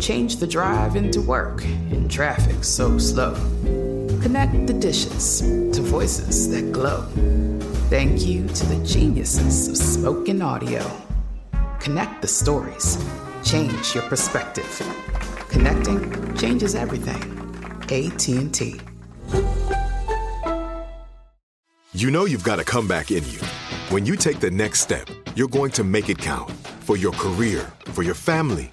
Change the drive into work in traffic so slow. Connect the dishes to voices that glow. Thank you to the geniuses of spoken audio. Connect the stories. Change your perspective. Connecting changes everything. AT&T. You know you've got a comeback in you. When you take the next step, you're going to make it count for your career, for your family,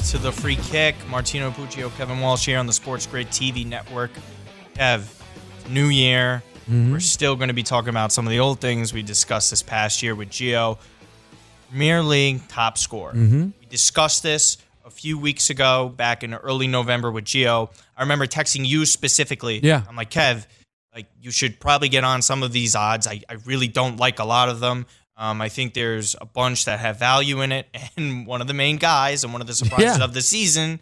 to the free kick. Martino Puccio, Kevin Walsh here on the Sports Grid TV network. Kev, new year. Mm-hmm. We're still going to be talking about some of the old things we discussed this past year with Gio. Premier League top scorer. Mm-hmm. We discussed this a few weeks ago, back in early November with Gio. I remember texting you specifically. Yeah. I'm like, Kev, like you should probably get on some of these odds. I, I really don't like a lot of them. Um, I think there's a bunch that have value in it, and one of the main guys and one of the surprises Yeah. of the season,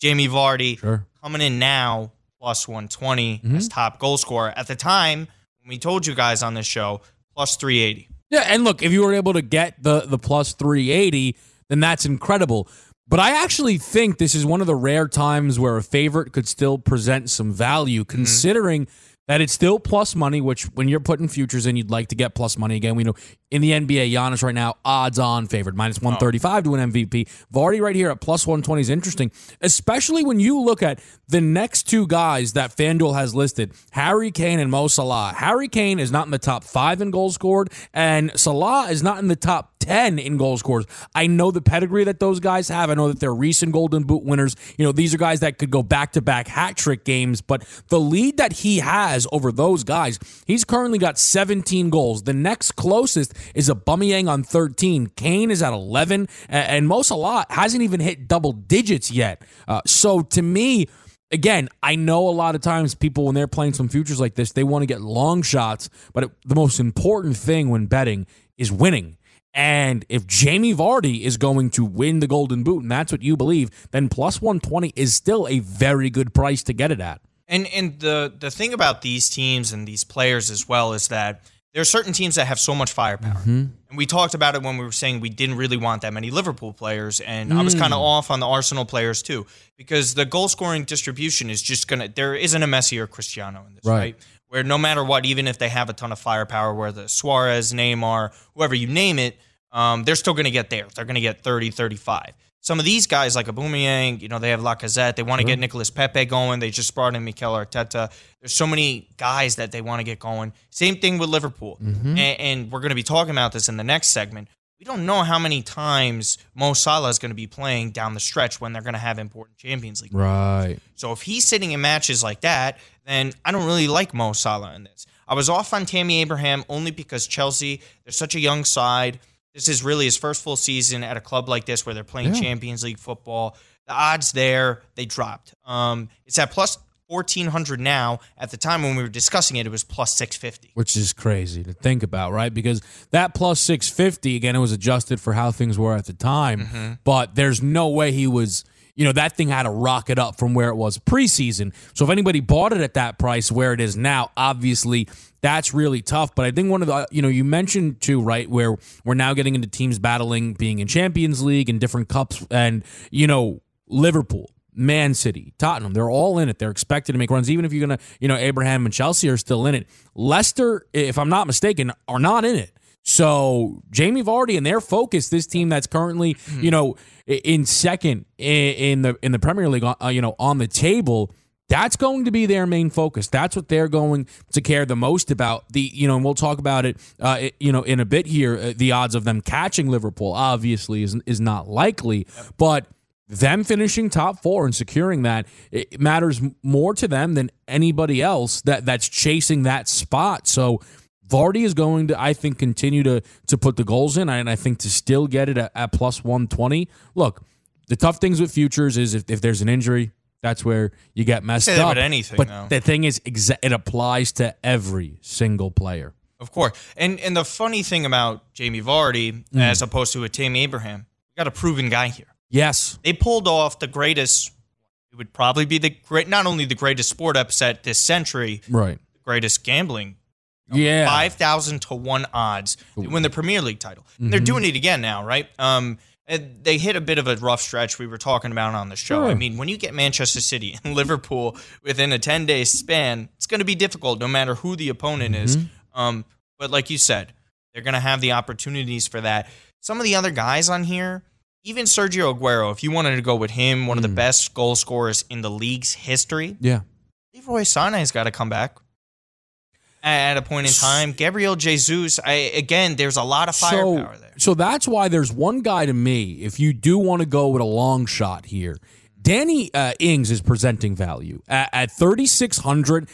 Jamie Vardy, Sure. coming in now plus 120 Mm-hmm. as top goal scorer. At the time, when we told you guys on this show, plus 380. Yeah, and look, if you were able to get the the plus 380, then that's incredible. But I actually think this is one of the rare times where a favorite could still present some value, considering that it's still plus money. Which, when you're putting futures in, you'd like to get plus money again. We know in the NBA, Giannis right now odds on favored minus 135 to an MVP. Vardy right here at plus 120 is interesting, especially when you look at the next two guys that FanDuel has listed, Harry Kane and Mo Salah. Harry Kane is not in the top five in goals scored, and Salah is not in the top 10 in goal scores. I know the pedigree that those guys have. I know that they're recent Golden Boot winners. You know, these are guys that could go back to back hat trick games, but the lead that he has over those guys, he's currently got 17 goals. The next closest is Aubameyang on 13. Kane is at 11, a- and Mo Salah hasn't even hit double digits yet. Uh, so to me, again, I know a lot of times people, when they're playing some futures like this, they want to get long shots, but it, the most important thing when betting is winning. And if Jamie Vardy is going to win the Golden Boot, and that's what you believe, then plus 120 is still a very good price to get it at. And and the the thing about these teams and these players as well is that there are certain teams that have so much firepower. And we talked about it when we were saying we didn't really want that many Liverpool players, and I was kind of off on the Arsenal players too because the goal scoring distribution is just gonna. There isn't a Messi or Cristiano in this, Right. right? Where no matter what, even if they have a ton of firepower, where the Suarez, Neymar, whoever you name it, um, they're still going to get there. They're going to get 30, 35. Some of these guys, like Aubameyang, you know, they have Lacazette. They want to get mm-hmm. Nicolas Pepe going. They just brought in Mikel Arteta. There's so many guys that they want to get going. Same thing with Liverpool. Mm-hmm. And, and we're going to be talking about this in the next segment. We don't know how many times Mo Salah is going to be playing down the stretch when they're going to have important Champions League. Right. So if he's sitting in matches like that, then I don't really like Mo Salah in this. I was off on Tammy Abraham only because Chelsea, they're such a young side. This is really his first full season at a club like this where they're playing Yeah. Champions League football. The odds there, they dropped. Um, it's at plus 1400 now. At the time when we were discussing it, it was plus 650. which is crazy to think about, right? Because that plus 650, again, it was adjusted for how things were at the time, but there's no way he was, you know, that thing had to rocket up from where it was preseason. So if anybody bought it at that price where it is now, obviously that's really tough. But I think one of the, you know, you mentioned too, right, where we're now getting into teams battling being in Champions League and different cups and, you know, Liverpool. Man City, Tottenham, they're all in it. They're expected to make runs, even if you're going to, you know, Abraham and Chelsea are still in it. Leicester, if I'm not mistaken, are not in it. So Jamie Vardy and their focus, this team that's currently, you know, in second in the in the Premier League, uh, you know, on the table, that's going to be their main focus. That's what they're going to care the most about. The you know, and we'll talk about it, uh, you know, in a bit here. Uh, the odds of them catching Liverpool obviously is is not likely, but them finishing top four and securing that it matters more to them than anybody else that that's chasing that spot. So Vardy is going to, I think, continue to to put the goals in, and I think to still get it at, at plus one twenty. Look, the tough things with futures is if, if there's an injury, that's where you get messed that up. anything, but though. the thing is, exa- it applies to every single player. Of course. And and the funny thing about Jamie Vardy, as opposed to a Tammy Abraham, we got a proven guy here. Yes, They pulled off the greatest. It would probably be the great, not only the greatest sport upset this century, right. the greatest gambling. Yeah, Five thousand to one odds to win the Premier League title. Mm-hmm. they're doing it again now, right? Um, they hit a bit of a rough stretch we were talking about on the show. Sure. I mean, when you get Manchester City and Liverpool within a ten day span, it's going to be difficult no matter who the opponent is. Mm-hmm. Um, but like you said, they're going to have the opportunities for that. Some of the other guys on here, even Sergio Aguero, if you wanted to go with him, one of the Mm. best goal scorers in the league's history, yeah. Leroy Sané's got to come back at a point in time. Gabriel Jesus, I again, there's a lot of firepower so, there. So that's why there's one guy to me, if you do want to go with a long shot here, Danny uh, Ings is presenting value at, at 3,600.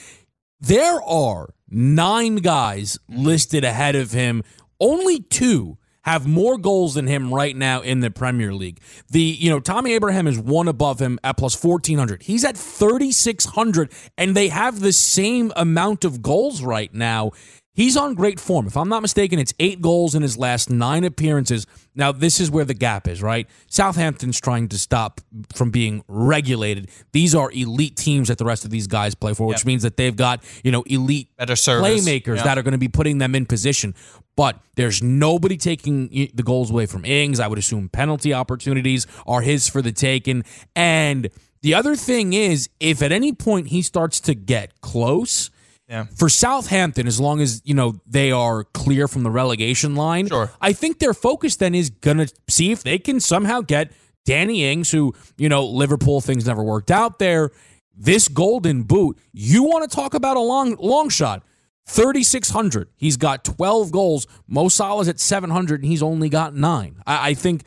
There are nine guys listed ahead of him. Only two have more goals than him right now in the Premier League. The you know Tammy Abraham is one above him at plus 1400. He's at 3600 and they have the same amount of goals right now. He's on great form. If I'm not mistaken, it's 8 goals in his last 9 appearances. Now, this is where the gap is, right? Southampton's trying to stop from being regulated. These are elite teams that the rest of these guys play for, which Yep. means that they've got, you know, elite Better service. playmakers Yeah. that are going to be putting them in position. But there's nobody taking the goals away from Ings. I would assume penalty opportunities are his for the taking. And the other thing is, if at any point he starts to get close, Yeah. for Southampton, as long as you know they are clear from the relegation line, Sure. I think their focus then is gonna see if they can somehow get Danny Ings, who you know Liverpool things never worked out there. This golden boot, you want to talk about a long long shot? Thirty six hundred. He's got twelve goals. Mo Salah's at seven hundred, and he's only got nine. I, I think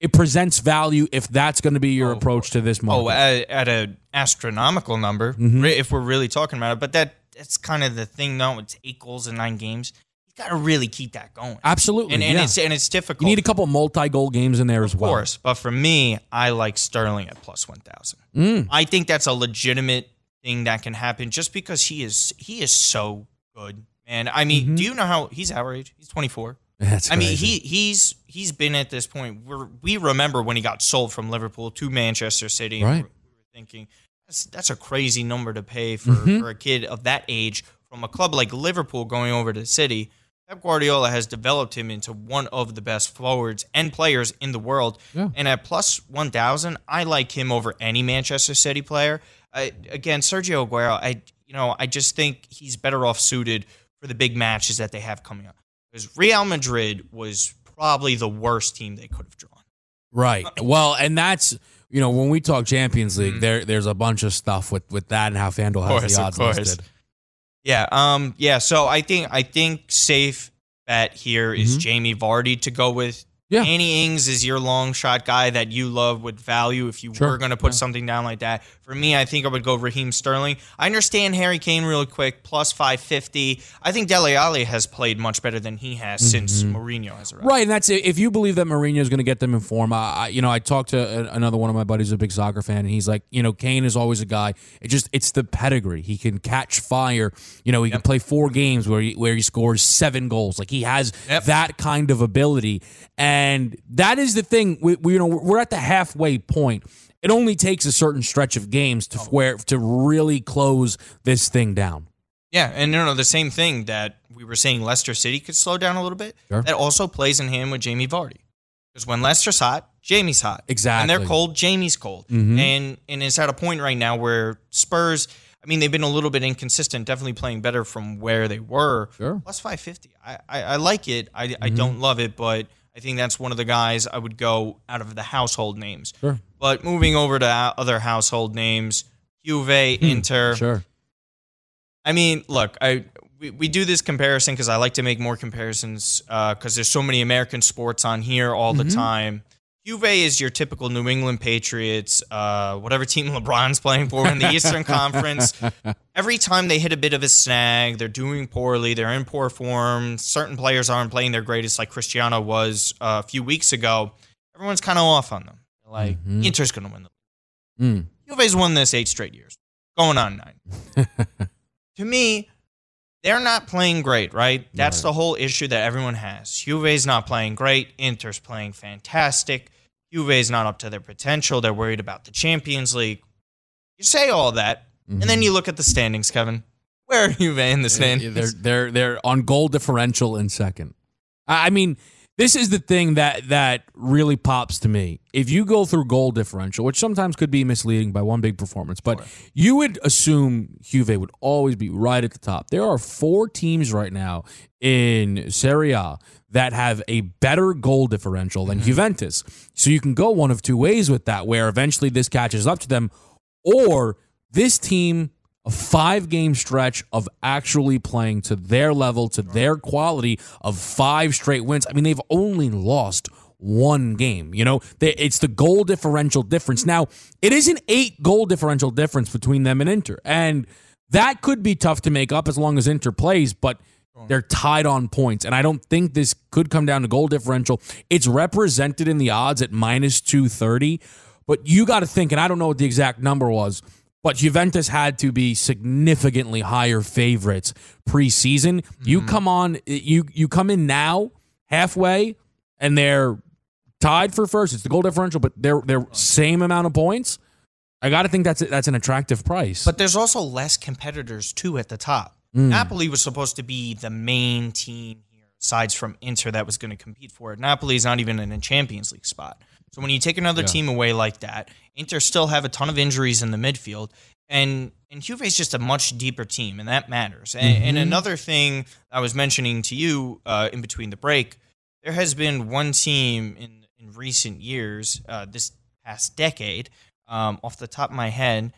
it presents value if that's going to be your approach to this market. Oh, at, at an astronomical number, Mm-hmm. if we're really talking about it. But that that's kind of the thing, though. It's eight goals in nine games. You got to really keep that going. Absolutely, And, and yeah. it's and it's difficult. you need a couple multi goal games in there as well. Of course, but for me, I like Sterling at plus one thousand. Mm. I think that's a legitimate thing that can happen just because he is he is so good. And I mean, Mm-hmm. do you know how he's our age? He's twenty four. That's I mean, he he's he's been at this point. We're, we remember when he got sold from Liverpool to Manchester City. Right. We were thinking that's that's a crazy number to pay for, Mm-hmm. for a kid of that age from a club like Liverpool going over to the City. Pep Guardiola has developed him into one of the best forwards and players in the world. Yeah. And at plus one thousand, I like him over any Manchester City player. I, again, Sergio Aguero, I you know I just think he's better off suited for the big matches that they have coming up. Because Real Madrid was probably the worst team they could have drawn. Right. Well, and that's you know when we talk Champions League, there there's a bunch of stuff with with that and how FanDuel has Mm-hmm. course, the odds listed. Yeah, um, yeah. So I think I think safe bet here is Mhm. Jamie Vardy to go with Yeah. Danny Ings is your long shot guy that you love with value if you Sure. were going to put something down like that. For me, I think I would go Raheem Sterling. I understand Harry Kane really quick, plus 550. I think Dele Alli has played much better than he has since Mourinho has arrived. Mm-hmm. Right, and that's it. If you believe that Mourinho is going to get them in form, I, I, you know, I talked to another one of my buddies, a big soccer fan, and he's like, you know, Kane is always a guy. It just it's the pedigree. He can catch fire. You know, he can play four games where he, where he scores seven goals. Like he has Yep. that kind of ability, and that is the thing. We, we you know we're at the halfway point. It only takes a certain stretch of games to where to really close this thing down. Yeah, and no, no, the same thing that we were saying Leicester City could slow down a little bit. Sure. That also plays in hand with Jamie Vardy. Because when Leicester's hot, Jamie's hot. Exactly. And they're cold, Jamie's cold. Mhm. And and it's at a point right now where Spurs, I mean, they've been a little bit inconsistent, definitely playing better from where they were. Sure. Plus 550. I, I, I like it. I, I Mm-hmm. don't love it, but I think that's one of the guys I would go out of the household names. Sure. But moving over to other household names, Juve, Inter. Hmm. Sure. I mean, look, I we, we do this comparison because I like to make more comparisons because there's so many American sports on here all the time. Juve is your typical New England Patriots, uh, whatever team LeBron's playing for in the Eastern Conference. Every time they hit a bit of a snag, they're doing poorly, they're in poor form. Certain players aren't playing their greatest, like Cristiano was uh, a few weeks ago. Everyone's kind of off on them. Like Inter's going to win the Mm. Juve's won this eight straight years, going on nine. to me, they're not playing great, right? That's the whole issue that everyone has. Juve's not playing great. Inter's playing fantastic. Juve's not up to their potential. They're worried about the Champions League. You say all that, and then mm-hmm. you look at the standings, Kevin. Where are Juve in the standings? They're they're they're on goal differential in second. I I mean, this is the thing that that really pops to me. If you go through goal differential, which sometimes could be misleading by one big performance, but you would assume Juve would always be right at the top. There are four teams right now in Serie A that have a better goal differential than mm-hmm. Juventus. So you can go one of two ways with that, where eventually this catches up to them, or this team a five game stretch of actually playing to their level, to their quality of five straight wins. I mean, they've only lost one game. You know, they, it's the goal differential difference. Now, it is an eight goal differential difference between them and Inter. And that could be tough to make up as long as Inter plays, but they're tied on points. And I don't think this could come down to goal differential. It's represented in the odds at minus 230. But you got to think, and I don't know what the exact number was, but Juventus had to be significantly higher favorites preseason. You mm-hmm. come on, you you come in now halfway, and they're tied for first. It's the goal differential, but they're they're same amount of points. I got to think that's that's an attractive price. But there's also less competitors too at the top. Napoli was supposed to be the main team here, aside from Inter, that was going to compete for it. Napoli's not even in a Champions League spot. So when you take another team away like that, Inter still have a ton of injuries in the midfield, and and Juve is just a much deeper team, and that matters. And, and another thing I was mentioning to you uh, in between the break, there has been one team in in recent years, uh, this past decade, um, off the top of my head,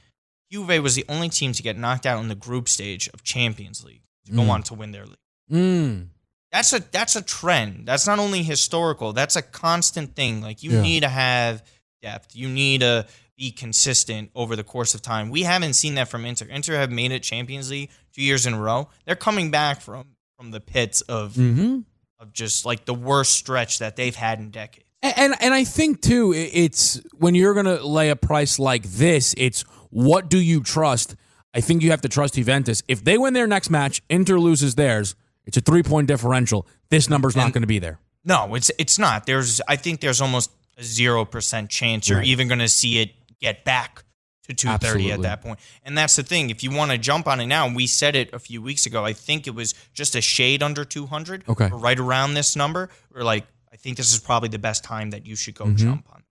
Juve was the only team to get knocked out in the group stage of Champions League to go on to win their league. Mm. That's a that's a trend. That's not only historical. That's a constant thing. Like you Yeah. need to have depth. You need to be consistent over the course of time. We haven't seen that from Inter. Inter have made it Champions League two years in a row. They're coming back from from the pits of hmm of just like the worst stretch that they've had in decades. And and I think too, it's when you're gonna lay a price like this, it's what do you trust? I think you have to trust Juventus. If they win their next match, Inter loses theirs. It's a three point differential. This number's not going to be there. No, it's it's not. There's I think there's almost a zero percent chance you're Right. even going to see it get back to 230 at that point. And that's the thing. If you want to jump on it now, we said it a few weeks ago. I think it was just a shade under 200. Okay. or right around this number. We're like, I think this is probably the best time that you should go Mm-hmm. jump on.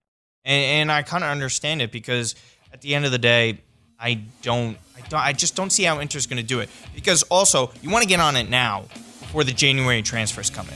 And, and I kind of understand it because at the end of the day, I don't, I don't, I just don't see how Inter's going to do it. Because also, you want to get on it now before the January transfers come in.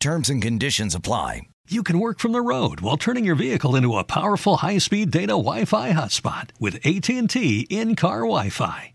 Terms and conditions apply. You can work from the road while turning your vehicle into a powerful high-speed data Wi-Fi hotspot with AT&T in-car Wi-Fi.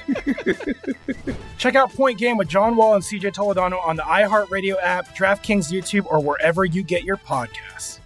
Check out Point Game with John Wall and CJ Toledano on the iHeartRadio app, DraftKings YouTube, or wherever you get your podcasts.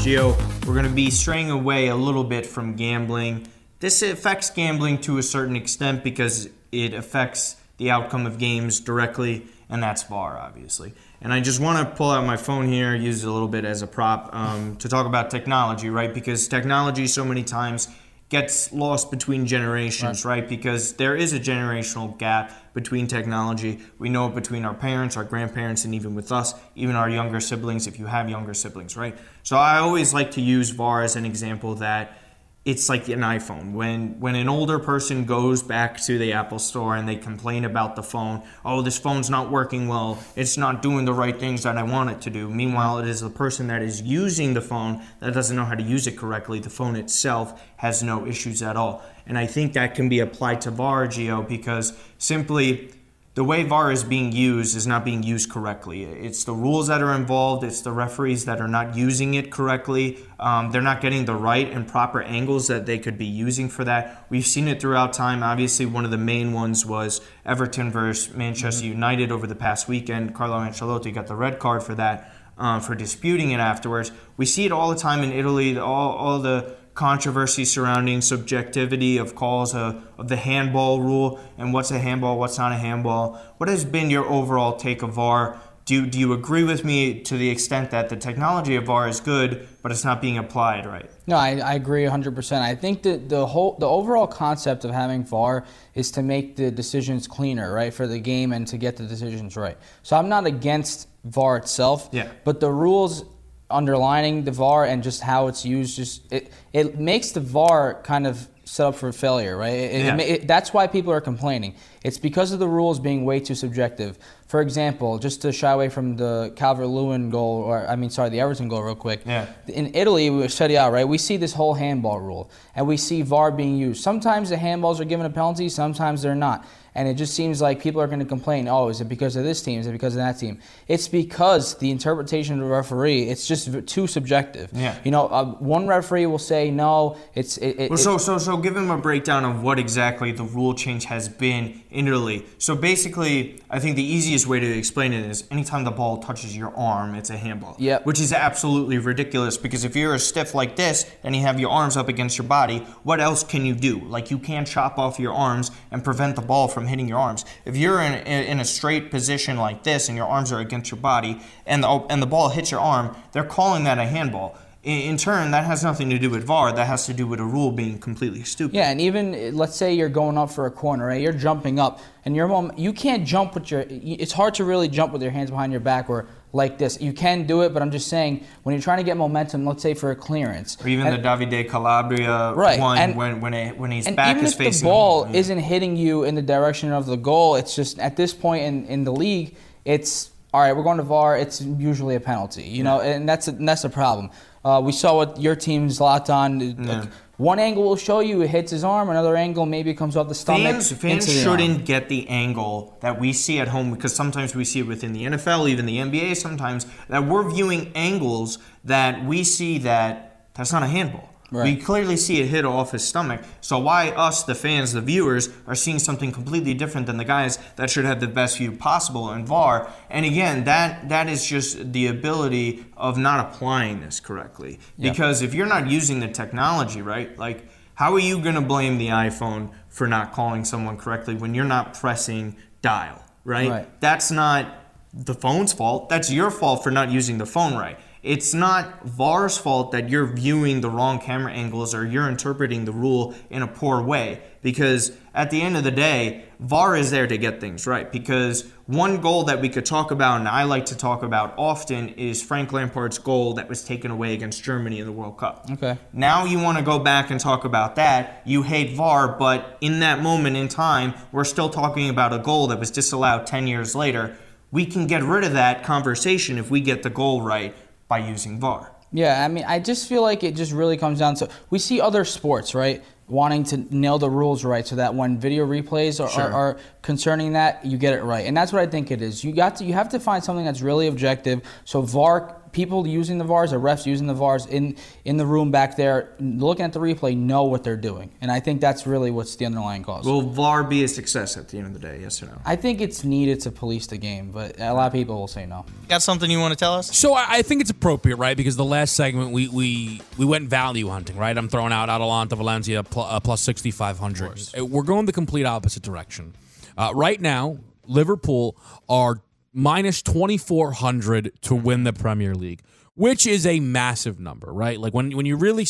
Gio, we're going to be straying away a little bit from gambling. This affects gambling to a certain extent because it affects the outcome of games directly, and that's VAR, obviously. And I just want to pull out my phone here, use it a little bit as a prop um, to talk about technology, right? Because technology so many times gets lost between generations, right. Because there is a generational gap between technology. We know it between our parents, our grandparents, and even with us, even our younger siblings, if you have younger siblings, right? So I always like to use VAR as an example that it's like an iPhone. When when an older person goes back to the Apple store and they complain about the phone, oh, this phone's not working well, it's not doing the right things that I want it to do. Meanwhile, it is the person that is using the phone that doesn't know how to use it correctly. The phone itself has no issues at all. And I think that can be applied to VAR, Gio, because simply the way VAR is being used is not being used correctly. It's the rules that are involved, it's the referees that are not using it correctly. Um, they're not getting the right and proper angles that they could be using for that. We've seen it throughout time. Obviously, one of the main ones was Everton versus Manchester United over the past weekend. Carlo Ancelotti got the red card for that. Uh, for disputing it afterwards. We see it all the time in Italy. All, all the controversy surrounding subjectivity of calls uh, of the handball rule and what's a handball, what's not a handball. What has been your overall take of VAR? Do, do you agree with me to the extent that the technology of VAR is good, but it's not being applied right? No, I, I agree 100%. I think that the whole the overall concept of having VAR is to make the decisions cleaner, right, for the game and to get the decisions right. So I'm not against VAR itself, Yeah. but the rules underlining the VAR and just how it's used just it it makes the VAR kind of set up for failure, right? It- it Yeah. ma- it- that's why people are complaining. It's because of the rules being way too subjective. For example, just to shy away from the Calvert-Lewin goal, or I mean, sorry, the Everton goal, real quick. Yeah. In Italy, we study out right. We see this whole handball rule, and we see VAR being used. Sometimes the handballs are given a penalty, sometimes they're not. And it just seems like people are going to complain. Oh, is it because of this team? Is it because of that team? It's because the interpretation of the referee. It's just too subjective. Yeah. You know, uh, one referee will say no. It's it, it, Well, so so so give him a breakdown of what exactly the rule change has been in Italy. So basically, I think the easiest way to explain it is anytime the ball touches your arm, it's a handball. Yep. Which is absolutely ridiculous because if you're a stiff like this and you have your arms up against your body, what else can you do? Like you can't chop off your arms and prevent the ball from hitting your arms. If you're in in a straight position like this and your arms are against your body and the and the ball hits your arm, they're calling that a handball. In, turn, that has nothing to do with VAR. That has to do with a rule being completely stupid. Yeah, and even let's say you're going up for a corner, right? You're jumping up, and your mom, you can't jump with your. It's hard to really jump with your hands behind your back or like this. You can do it, but I'm just saying when you're trying to get momentum, let's say for a clearance, Or even and- the Davide Calabria Right, one and- when when it, when his and back even is if facing the ball him. Yeah. isn't hitting you in the direction of the goal, it's just at this point in, in the league, it's all right. We're going to VAR. It's usually a penalty, you know, and that's a, and that's a problem. Uh, we saw what your team Zlatan. Like, one angle will show you it hits his arm, another angle maybe comes off the stomach. Fans, fans the arm. shouldn't get the angle that we see at home because sometimes we see it within the NFL, even the NBA. Sometimes that we're viewing angles that we see that that's not a handball. We clearly see it hit off his stomach. So why us, the fans, the viewers, are seeing something completely different than the guys that should have the best view possible in VAR? And again, that that is just the ability of not applying this correctly. Yeah. Because if you're not using the technology, right? Like, how are you going to blame the iPhone for not calling someone correctly when you're not pressing dial, right? Right. That's not the phone's fault. That's your fault for not using the phone right. It's not VAR's fault that you're viewing the wrong camera angles or you're interpreting the rule in a poor way. Because at the end of the day, VAR is there to get things right. Because one goal that we could talk about, and I like to talk about often, is Frank Lampard's goal that was taken away against Germany in the World Cup. Okay. Now you want to go back and talk about that. You hate VAR, but in that moment in time, we're still talking about a goal that was disallowed 10 years later. We can get rid of that conversation if we get the goal right by using VAR. Yeah, I mean, I just feel like it just really comes down to we see other sports, right, wanting to nail the rules right, so that when video replays are, Sure. are, are concerning that, you get it right, and that's what I think it is. You got to you have to find something that's really objective. So VAR people using the VARs, or refs using the VARs in in the room back there, looking at the replay, know what they're doing, and I think that's really what's the underlying cause. Will VAR be a success at the end of the day? Yes or no? I think it's needed to police the game, but a lot of people will say no. Got something you want to tell us? So I I think it's appropriate, right? Because the last segment we we we went value hunting, right? I'm throwing out Atalanta Valencia pl- uh, plus 6500. Uh, We're going the complete opposite direction. Uh, right now, Liverpool are minus 2400 to win the Premier League, which is a massive number, right? Like when when you really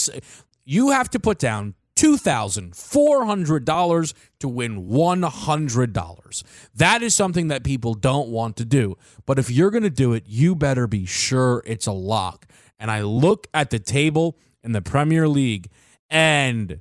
you have to put down $2,400 to win $100. That is something that people don't want to do. But if you're going to do it, you better be sure it's a lock. And I look at the table in the Premier League and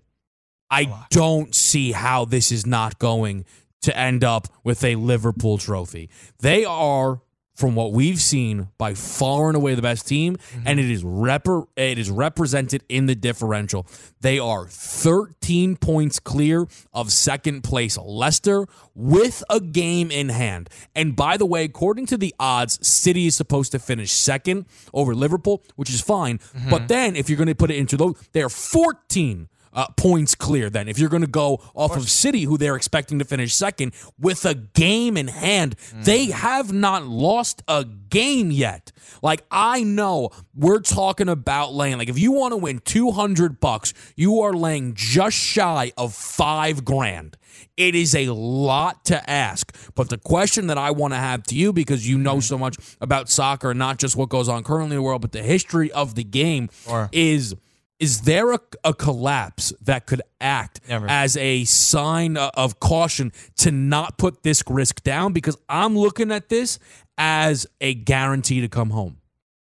I don't see how this is not going to end up with a Liverpool trophy. They are from what we've seen by far and away the best team mm-hmm. and it is rep- it is represented in the differential. They are 13 points clear of second place Leicester with a game in hand. And by the way, according to the odds, City is supposed to finish second over Liverpool, which is fine. Mm-hmm. But then if you're going to put it into those, they're 14 uh, points clear. Then, if you're going to go off of, City, who they're expecting to finish second with a game in hand, they have not lost a game yet. Like I know we're talking about laying. Like if you want to win two hundred bucks, you are laying just shy of five grand. It is a lot to ask. But the question that I want to have to you, because you know so much about soccer, and not just what goes on currently in the world, but the history of the game, is is there a, a collapse that could act Never. as a sign of caution to not put this risk down? Because I'm looking at this as a guarantee to come home.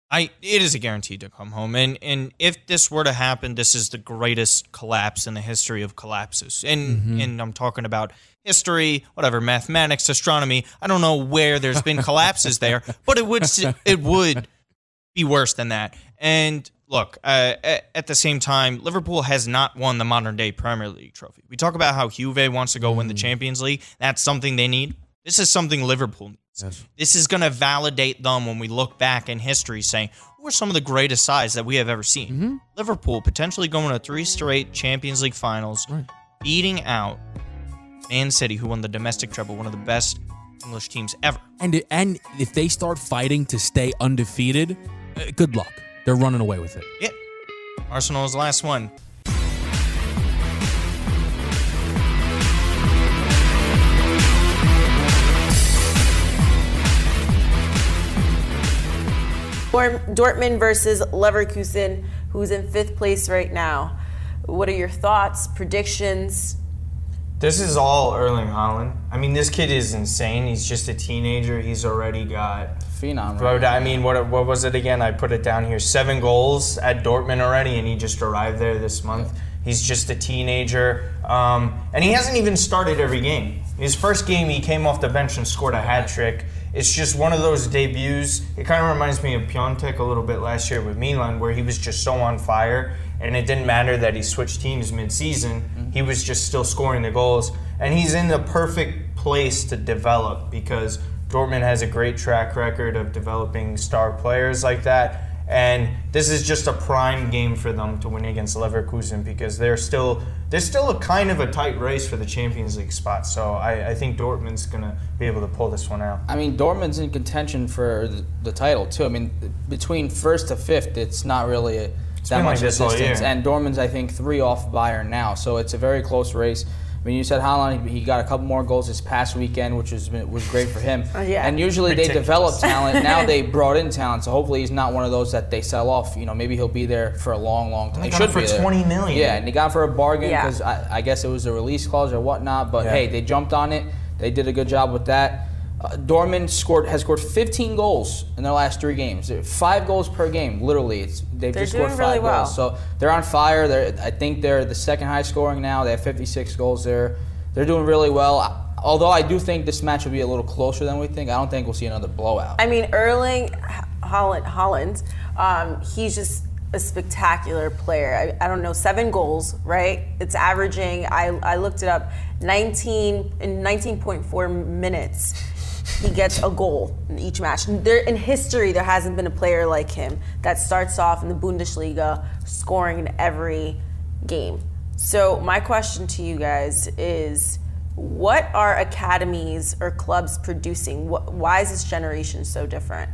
I it is a guarantee to come home, and and if this were to happen, this is the greatest collapse in the history of collapses, and Mm-hmm. and I'm talking about history, whatever, mathematics, astronomy. I don't know where there's been collapses there, but it would it would be worse than that. And look, uh, at, the same time, Liverpool has not won the modern day Premier League trophy. We talk about how Juve wants to go win the Mm. Champions League. That's something they need. This is something Liverpool needs. This is going to validate them when we look back in history, saying who are some of the greatest sides that we have ever seen. Mm-hmm. Liverpool potentially going to three straight Champions League finals, beating out Man City, who won the domestic treble, one of the best English teams ever. And and if they start fighting to stay undefeated, uh, good luck. They're running away with it. Yeah. Arsenal is the last one. Dort- Dortmund versus Leverkusen, who's in fifth place right now. What are your thoughts, predictions? This is all Erling Haaland. I mean, this kid is insane. He's just a teenager. He's already got Phenom. But I mean, what what was it again? I put it down here. Seven goals at Dortmund already, and he just arrived there this month. He's just a teenager, um, and he hasn't even started every game. His first game, he came off the bench and scored a hat trick. It's just one of those debuts. It kind of reminds me of Piątek a little bit last year with Milan, where he was just so on fire, and it didn't matter that he switched teams mid-season. He was just still scoring the goals, and he's in the perfect place to develop because Dortmund has a great track record of developing star players like that. And this is just a prime game for them to win against Leverkusen because they're still there's still a kind of a tight race for the Champions League spot. So I, I think Dortmund's gonna be able to pull this one out. I mean, Dortmund's in contention for the, the title too. I mean, between first to fifth, it's not really a, that much like distance. And Dortmund's, I think, three off Bayern now, so it's a very close race. I mean, you said Haaland, he got a couple more goals this past weekend, which was was great for him. Uh, yeah. And usually they develop talent. Now they brought in talent, so hopefully he's not one of those that they sell off. You know, maybe he'll be there for a long, long time. They He got should him for be there. 20 million. Yeah, and he got for a bargain Yeah. because I, I guess it was a release clause or whatnot. But Yeah. hey, they jumped on it. They did a good job with that. Uh, Dortmund scored has scored 15 goals in their last three games. Five goals per game, literally. It's, they've They're just scored five really well. goals. So they're on fire. They're, I think they're the second high scoring now. They have 56 goals there. They're doing really well. Although I do think this match will be a little closer than we think. I don't think we'll see another blowout. I mean, Erling Haaland, Haaland um, he's just a spectacular player. I, I don't know, seven goals, right? It's averaging, I, I looked it up, 19 in 19.4 minutes. He gets a goal in each match. There, in history, there hasn't been a player like him that starts off in the Bundesliga scoring in every game. So, my question to you guys is what are academies or clubs producing? Wh- Why is this generation so different?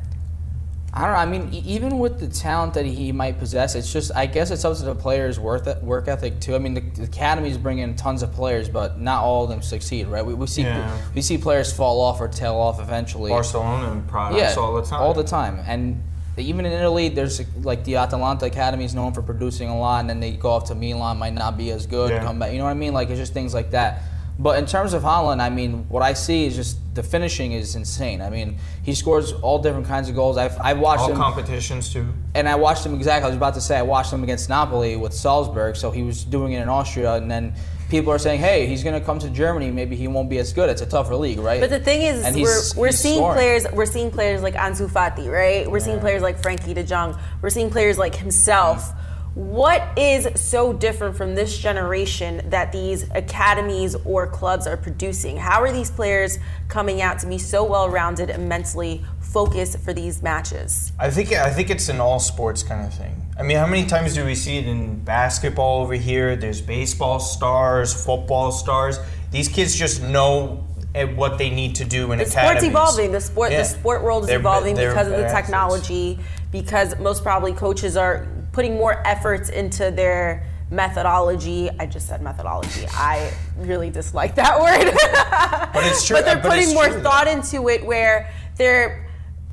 I don't know. I mean, even with the talent that he might possess, it's just I guess it's up to the players' worth work ethic too. I mean, the, the academies bring in tons of players, but not all of them succeed, right? We, we see Yeah. we see players fall off or tail off eventually. Barcelona products yeah, all the time. all the time, and even in Italy, there's like the Atalanta Academy is known for producing a lot, and then they go off to Milan, might not be as good, Yeah. come back. You know what I mean? Like it's just things like that. But in terms of Haaland, I mean, what I see is just the finishing is insane. I mean, he scores all different kinds of goals. I've, I've watched all him competitions too. and I watched him exactly. I was about to say I watched him against Napoli with Salzburg, so he was doing it in Austria, and then people are saying, "Hey, he's going to come to Germany. Maybe he won't be as good. It's a tougher league, right?" But the thing is, And we're, we're seeing scoring. players. We're seeing players like Ansu Fati, right? We're seeing players like Frenkie de Jong. We're seeing players like himself. Mm. What is so different from this generation that these academies or clubs are producing? How are these players coming out to be so well-rounded and mentally focused for these matches? I think I think it's an all sports kind of thing. I mean, how many times do we see it in basketball over here? There's baseball stars, football stars. These kids just know eh, what they need to do in the academies. sport's evolving. The sport, Yeah. the sport world is They're evolving they're because of the better athletes. technology. Because most probably coaches are putting more efforts into their methodology. I just said methodology. I really dislike that word. But it's true. but they're but putting more true, though. thought into it, where they're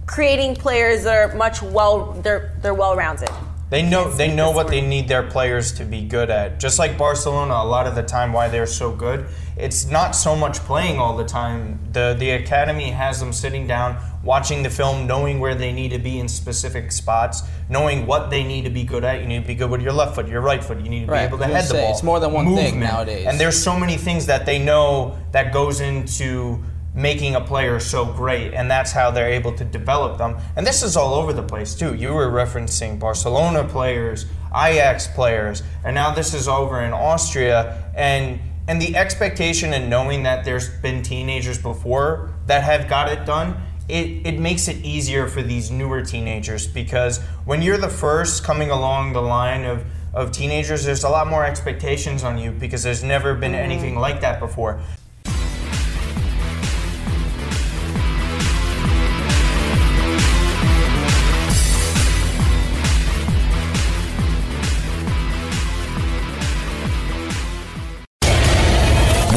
creating players that are much well. They're they're well rounded. They know they know what they need their players to be good at. Just like Barcelona, a lot of the time why they're so good, it's not so much playing all the time. The the academy has them sitting down, watching the film, knowing where they need to be in specific spots, knowing what they need to be good at. You need to be good with your left foot, your right foot. You need to Right, be able to head the ball. it's more than one thing nowadays. And there's so many things that they know that goes into making a player so great and that's how they're able to develop them and this is all over the place too you were referencing barcelona players ajax players and now this is over in austria and and the expectation and knowing that there's been teenagers before that have got it done it, it makes it easier for these newer teenagers because when you're the first coming along the line of of teenagers there's a lot more expectations on you because there's never been anything mm-hmm. like that before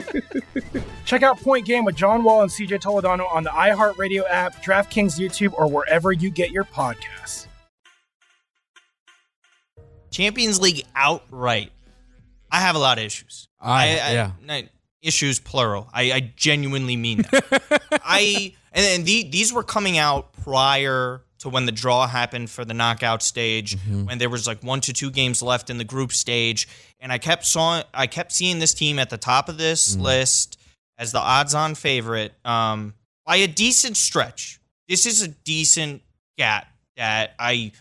Check out Point Game with John Wall and CJ Toledano on the iHeartRadio app, DraftKings YouTube, or wherever you get your podcasts. Champions League outright. I have a lot of issues. I- yeah. I- issues plural. I, I genuinely mean that. I and, and the, these were coming out prior to when the draw happened for the knockout stage, when there was like one to two games left in the group stage, and I kept saw I kept seeing this team at the top of this list as the odds-on favorite um, by a decent stretch. This is a decent gap that I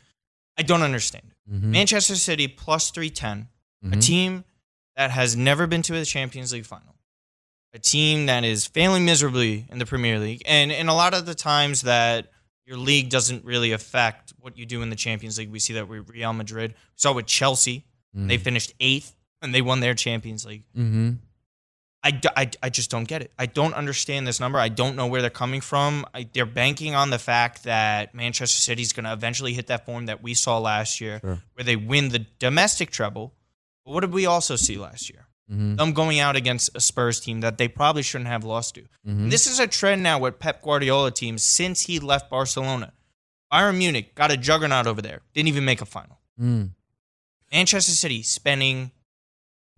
I don't understand. Manchester City plus 310, a Mhm. team that has never been to the Champions League final, a team that is failing miserably in the Premier League, and and a lot of the times that your league doesn't really affect what you do in the Champions League. We see that with Real Madrid. We saw with Chelsea. They Mhm. finished eighth and they won their Champions League. Mm-hmm. I, I, I just don't get it. I don't understand this number. I don't know where they're coming from. I, they're banking on the fact that Manchester City is going to eventually hit that form that we saw last year, Sure. where they win the domestic treble. But what did we also see last year? Mhm. Them going out against a Spurs team that they probably shouldn't have lost to. Mhm. This is a trend now with Pep Guardiola teams since he left Barcelona. Bayern Munich got a juggernaut over there, didn't even make a final. Mm. Manchester City spending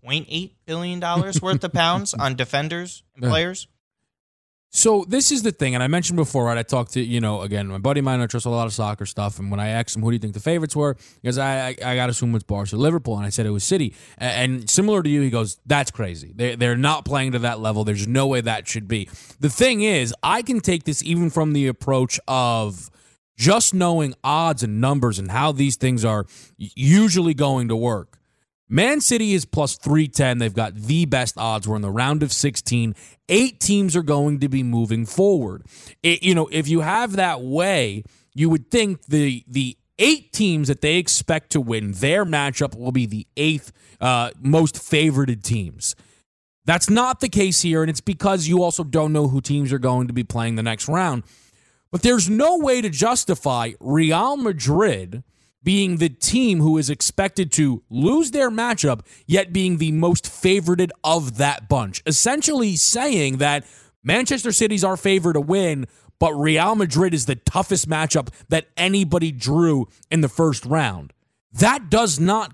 0.8 billion dollars worth of pounds on defenders and players. So this is the thing, and I mentioned before, right? I talked to you know again, my buddy of mine. I trust a lot of soccer stuff, and when I asked him who do you think the favorites were, because I I, I got to assume it's Barca, Liverpool, and I said it was City. A- And, similar to you, he goes, "That's crazy. They they're not playing to that level. There's no way that should be." The thing is, I can take this even from the approach of just knowing odds and numbers and how these things are usually going to work. Man City is plus 310. They've got the best odds. We're in the round of 16. Eight teams are going to be moving forward. It, you know, if you have that way, you would think the the eight teams that they expect to win their matchup will be the eighth uh, most favorited teams. That's not the case here, and it's because you also don't know who teams are going to be playing the next round. But there's no way to justify Real Madrid being the team who is expected to lose their matchup, yet being the most favorited of that bunch. Essentially saying that Manchester City's our favor to win, but Real Madrid is the toughest matchup that anybody drew in the first round. That does not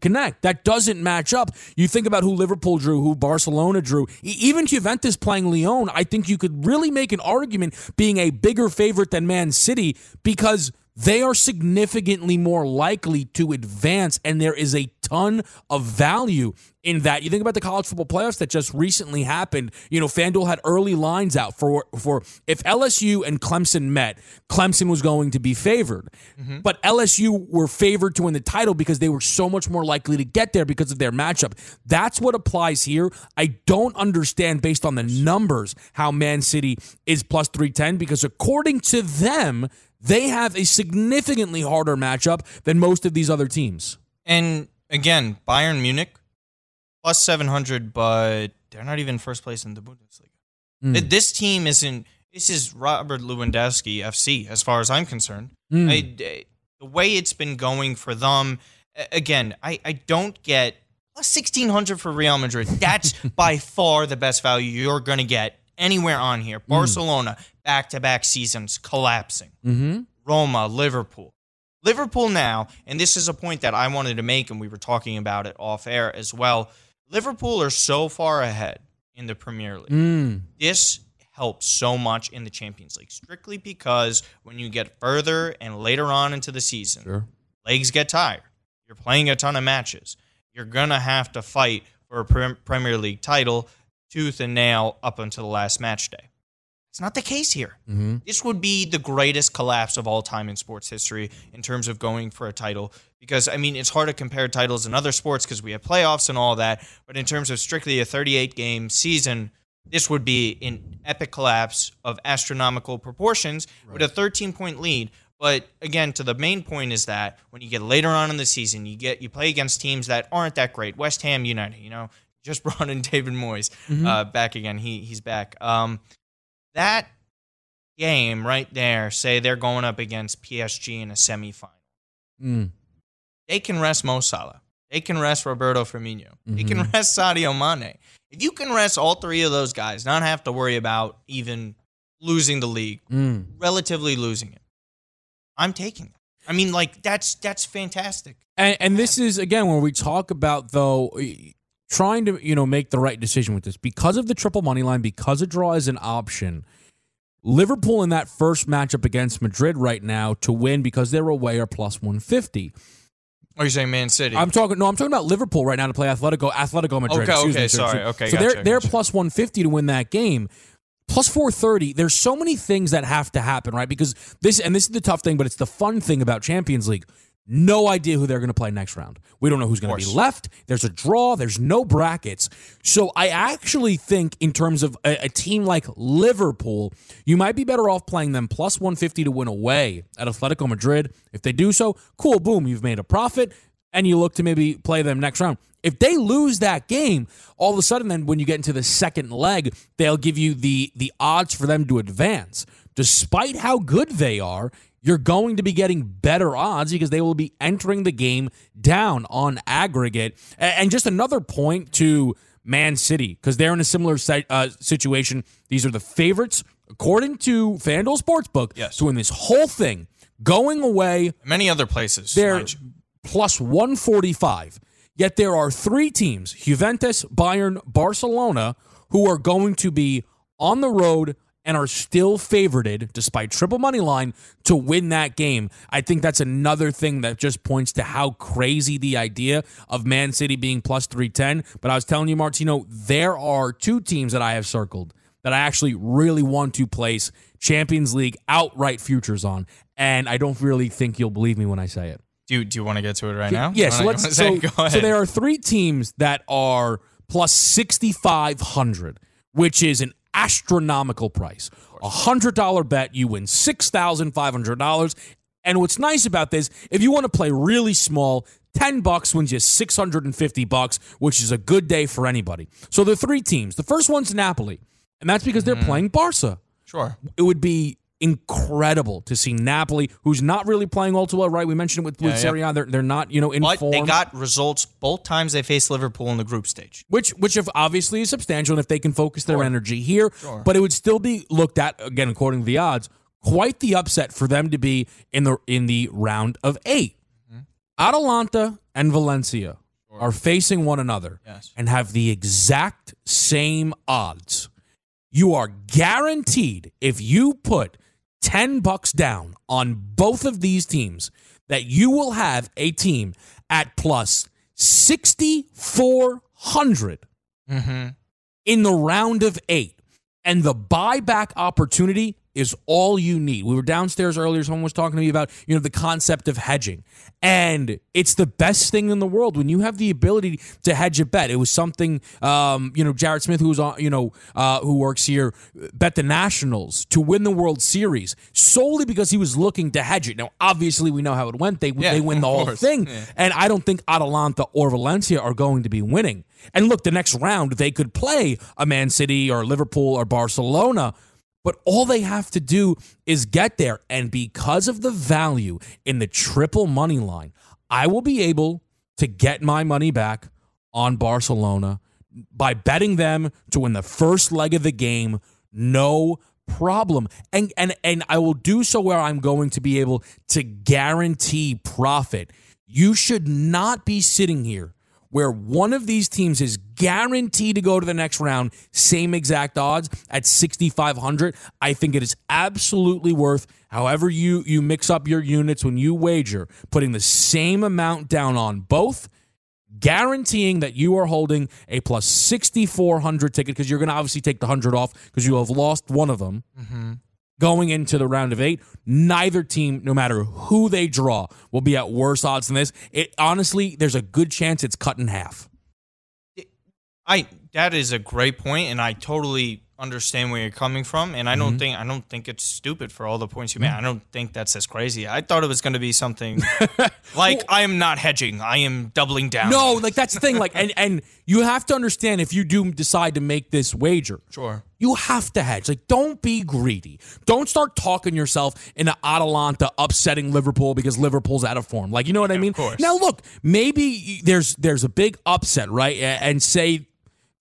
connect. That doesn't match up. You think about who Liverpool drew, who Barcelona drew, even Juventus playing Lyon. I think you could really make an argument being a bigger favorite than Man City because they are significantly more likely to advance, and there is a ton of value in that. You think about the college football playoffs that just recently happened. You know, FanDuel had early lines out for for if LSU and Clemson met, Clemson was going to be favored. Mm-hmm. But LSU were favored to win the title because they were so much more likely to get there because of their matchup. That's what applies here. I don't understand based on the numbers how Man City is plus 310 because according to them, they have a significantly harder matchup than most of these other teams. And again, Bayern Munich plus 700, but they're not even first place in the Bundesliga. Mm. This team isn't. This is Robert Lewandowski FC, as far as I'm concerned. Mm. I- I- the way it's been going for them, again, I, I don't get plus 1600 for Real Madrid. That's by far the best value you're going to get anywhere on here. Barcelona, back to back seasons collapsing. Mm-hmm. Roma, Liverpool. Liverpool now, and this is a point that I wanted to make, and we were talking about it off air as well. Liverpool are so far ahead in the Premier League. Mm. This helps so much in the Champions League, strictly because when you get further and later on into the season, Sure. legs get tired. You're playing a ton of matches. You're going to have to fight for a Premier League title tooth and nail up until the last match day. It's not the case here. Mm-hmm. This would be the greatest collapse of all time in sports history in terms of going for a title. Because, I mean, it's hard to compare titles in other sports because we have playoffs and all that. But in terms of strictly a 38 game season, this would be an epic collapse of astronomical proportions with a 13 point lead. But again, to the main point is that when you get later on in the season, you get you play against teams that aren't that great. West Ham United, you know, just brought in David Moyes Mhm. uh, back again. He he's back. Um, that game right there, say they're going up against PSG in a semifinal. Mm. They can rest Mo Salah. They can rest Roberto Firmino. They can Mhm. rest Sadio Mane. If you can rest all three of those guys, not have to worry about even losing the league, Mm. relatively losing it, I'm taking that. I mean, like that's that's fantastic. And, and this is again where we talk about though trying to you know make the right decision with this because of the triple money line because a draw is an option. Liverpool in that first matchup against Madrid right now to win because they're away are plus one fifty. Are you saying Man City? I'm talking. No, I'm talking about Liverpool right now to play Atletico. Atletico Madrid. Okay, excuse okay, me, sorry. So- Okay, so gotcha, they're they're plus 150 to win that game. Plus 430. There's so many things that have to happen, right? Because this and this is the tough thing, but it's the fun thing about Champions League. No idea who they're going to play next round. We don't know who's going to be left. There's a draw. There's no brackets. So I actually think, in terms of a, a team like Liverpool, you might be better off playing them plus 150 to win away at Atletico Madrid. If they do so, cool, boom, you've made a profit and you look to maybe play them next round. If they lose that game, all of a sudden, then when you get into the second leg, they'll give you the the odds for them to advance. Despite how good they are, you're going to be getting better odds because they will be entering the game down on aggregate. And just another point to Man City because they're in a similar si- uh, situation. These are the favorites according to FanDuel Sportsbook to win this whole thing. Going away, Many other places. they're plus 145. Yet there are three teams, Juventus, Bayern, Barcelona, who are going to be on the road and are still favored, despite triple money line, to win that game. I think that's another thing that just points to how crazy the idea of Man City being plus 310. But I was telling you, Martino, there are two teams that I have circled that I actually really want to place Champions League outright futures on. And I don't really think you'll believe me when I say it. Do you, do you want to get to it right now? Yes, You wanna- let's. So, ahead. so there are three teams that are plus sixty five hundred, which is an astronomical price. A hundred dollar bet, you win six thousand five hundred dollars. And what's nice about this, if you want to play really small, 10 bucks wins you 650 bucks, which is a good day for anybody. So the three teams. The first one's Napoli, and that's because they're mm-hmm. playing Barca. Sure. It would be incredible to see Napoli, who's not really playing all too well, right? We mentioned it with, Yeah. Serie A. They're, they're not, you know, in But form. they got results both times they faced Liverpool in the group stage. which which if obviously is substantial and if they can focus their Sure. energy here Sure. but it would still be looked at again according to the odds quite the upset for them to be in the in the round of 8 Mm-hmm. Atalanta and Valencia are facing one another Yes. and have the exact same odds you are guaranteed if you put 10 bucks down on both of these teams that you will have a team at plus 6400 Mm-hmm. in the round of eight. And the buyback opportunity is all you need. We were downstairs earlier. Someone was talking to me about, you know, the concept of hedging. And it's the best thing in the world when you have the ability to hedge a bet. It was something, um, you know, Jared Smith, who was on, you know, uh, who works here, bet the Nationals to win the World Series solely because he was looking to hedge it. Now, obviously, we know how it went. They, Yeah, they win the whole course. thing. Yeah. And I don't think Atalanta or Valencia are going to be winning. And look, the next round, they could play a Man City or Liverpool or Barcelona, but all they have to do is get there. And because of the value in the triple money line, I will be able to get my money back on Barcelona by betting them to win the first leg of the game. No problem. And and and I will do so where I'm going to be able to guarantee profit. You should not be sitting here where one of these teams is guaranteed to go to the next round, same exact odds at 6500. I think it is absolutely worth however you you mix up your units when you wager, putting the same amount down on both guaranteeing that you are holding a plus 6400 ticket because you're going to obviously take the 100 off because you have lost one of them Mm-hmm. Going into the round of eight. Neither team no matter who they draw will be at worse odds than this. It honestly there's a good chance it's cut in half. I that is a great point, and I totally understand where you're coming from. And I don't Mhm. think I don't think it's stupid for all the points you made. I don't think that's as crazy. I thought it was going to be something like I am not hedging. I am doubling down. no like that's the thing like and and you have to understand if you do decide to make this wager Sure. You have to hedge. Like, don't be greedy. Don't start talking yourself into Atalanta upsetting Liverpool because Liverpool's out of form. Like, you know what I mean? Now, look, maybe there's there's a big upset, right? And say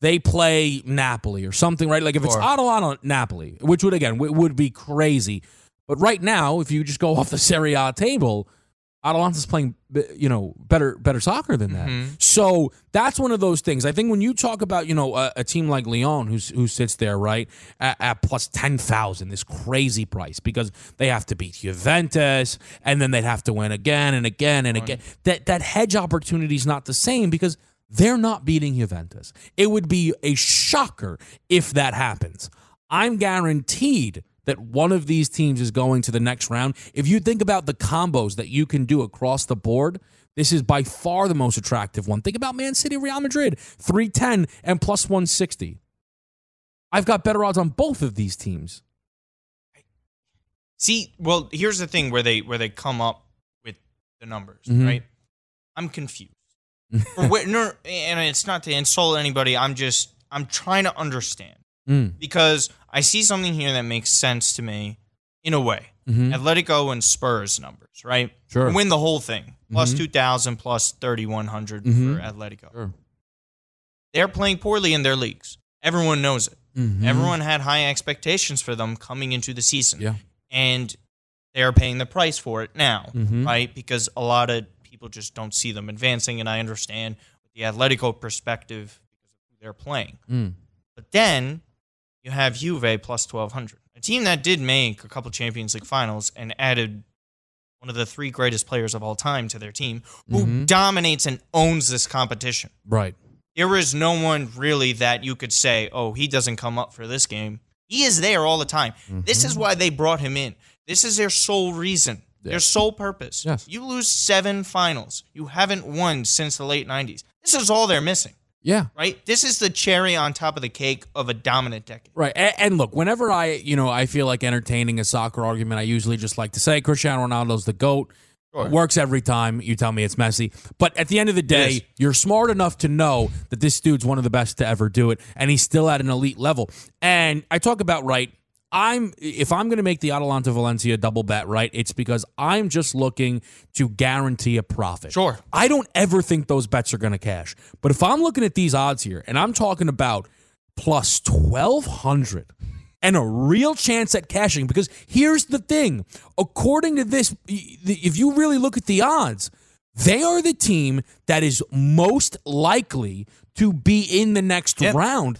they play Napoli or something, right? Like if it's Sure. Atalanta Napoli, which would again w- would be crazy. But right now, if you just go off the Serie A table, Atalanta's playing, you know, better better soccer than that. Mhm. So that's one of those things. I think when you talk about, you know, a, a team like Lyon, who's who sits there right at, at plus ten thousand, this crazy price because they have to beat Juventus and then they'd have to win again and again and again. That that hedge opportunity is not the same because they're not beating Juventus. It would be a shocker if that happens. I'm guaranteed that one of these teams is going to the next round. If you think about the combos that you can do across the board, this is by far the most attractive one. Think about Man City, Real Madrid, 310 and plus 160. I've got better odds on both of these teams. See, well, here's the thing where they where they come up with the numbers, Mhm. right? I'm confused. No, and it's not to insult anybody. I'm just I'm trying to understand Mm. because I see something here that makes sense to me in a way. Mhm. Atletico and Spurs numbers, right? Sure. Win the whole thing. Plus Mhm. 2,000, plus 3,100 Mhm. for Atletico. Sure. They're playing poorly in their leagues. Everyone knows it. Mhm. Everyone had high expectations for them coming into the season. Yeah. And they're paying the price for it now, Mhm. right? Because a lot of people just don't see them advancing. And I understand the Atletico perspective because of who they're playing. Mm. But then you have Juve plus 1200, a team that did make a couple Champions League finals and added one of the three greatest players of all time to their team who Mhm. dominates and owns this competition. Right. There is no one really that you could say, oh, he doesn't come up for this game. He is there all the time. This Mm-hmm. is why they brought him in. This is their sole reason, their sole purpose. Yes. You lose seven finals. You haven't won since the late 90s. This is all they're missing, Yeah. right? This is the cherry on top of the cake of a dominant decade. Right. And, and look, whenever I, you know, I feel like entertaining a soccer argument, I usually just like to say Cristiano Ronaldo's the GOAT. It works every time. You tell me it's messy. But at the end of the day, you're smart enough to know that this dude's one of the best to ever do it, and he's still at an elite level. And I talk about right. I'm if I'm going to make the Atalanta Valencia double bet, right? It's because I'm just looking to guarantee a profit. Sure. I don't ever think those bets are going to cash. But if I'm looking at these odds here, and I'm talking about plus 1200 and a real chance at cashing because here's the thing according to this if you really look at the odds they are the team that is most likely to be in the next round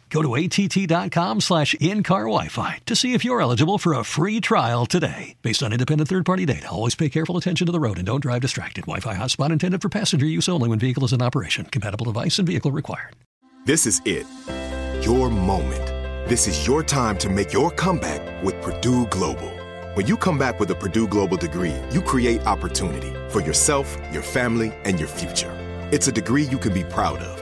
Go to att.com slash in-car Wi-Fi to see if you're eligible for a free trial today. Based on independent third-party data, always pay careful attention to the road and don't drive distracted. Wi-Fi hotspot intended for passenger use only when vehicle is in operation. Compatible device and vehicle required. This is it. Your moment. This is your time to make your comeback with Purdue Global. When you come back with a Purdue Global degree, you create opportunity for yourself, your family, and your future. It's a degree you can be proud of,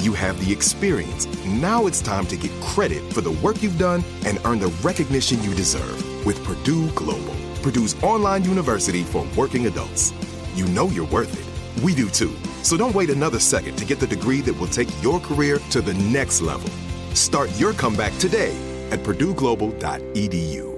you have the experience. Now it's time to get credit for the work you've done and earn the recognition you deserve with Purdue Global, Purdue's online university for working adults. You know you're worth it. We do too. So don't wait another second to get the degree that will take your career to the next level. Start your comeback today at purdueglobal.edu.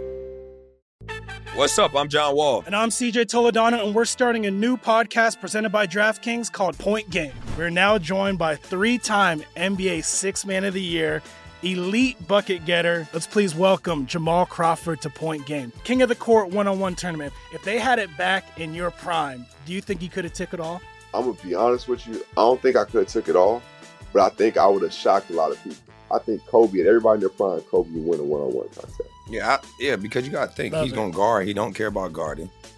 What's up? I'm John Wall. And I'm CJ Toledano, and we're starting a new podcast presented by DraftKings called Point Game. We're now joined by three time NBA Six Man of the Year, elite bucket getter. Let's please welcome Jamal Crawford to Point Game. King of the Court one on one tournament. If they had it back in your prime, do you think you could have took it all? I'm gonna be honest with you. I don't think I could have took it all, but I think I would have shocked a lot of people. I think Kobe and everybody in their prime, Kobe would win a one-on-one contest. Yeah, I, yeah, because you got to think Love he's going to guard. He don't care about guarding.